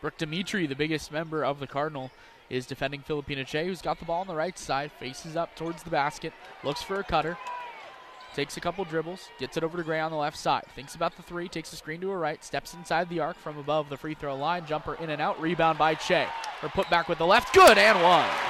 Brooke Demetre, the biggest member of the Cardinal, is defending Phillipina Kyei, who's got the ball on the right side, faces up towards the basket, looks for a cutter, takes a couple dribbles, gets it over to Gray on the left side, thinks about the three, takes a screen to her right, steps inside the arc from above the free throw line, jumper in and out, rebound by Kyei. Her put back with the left, good and one.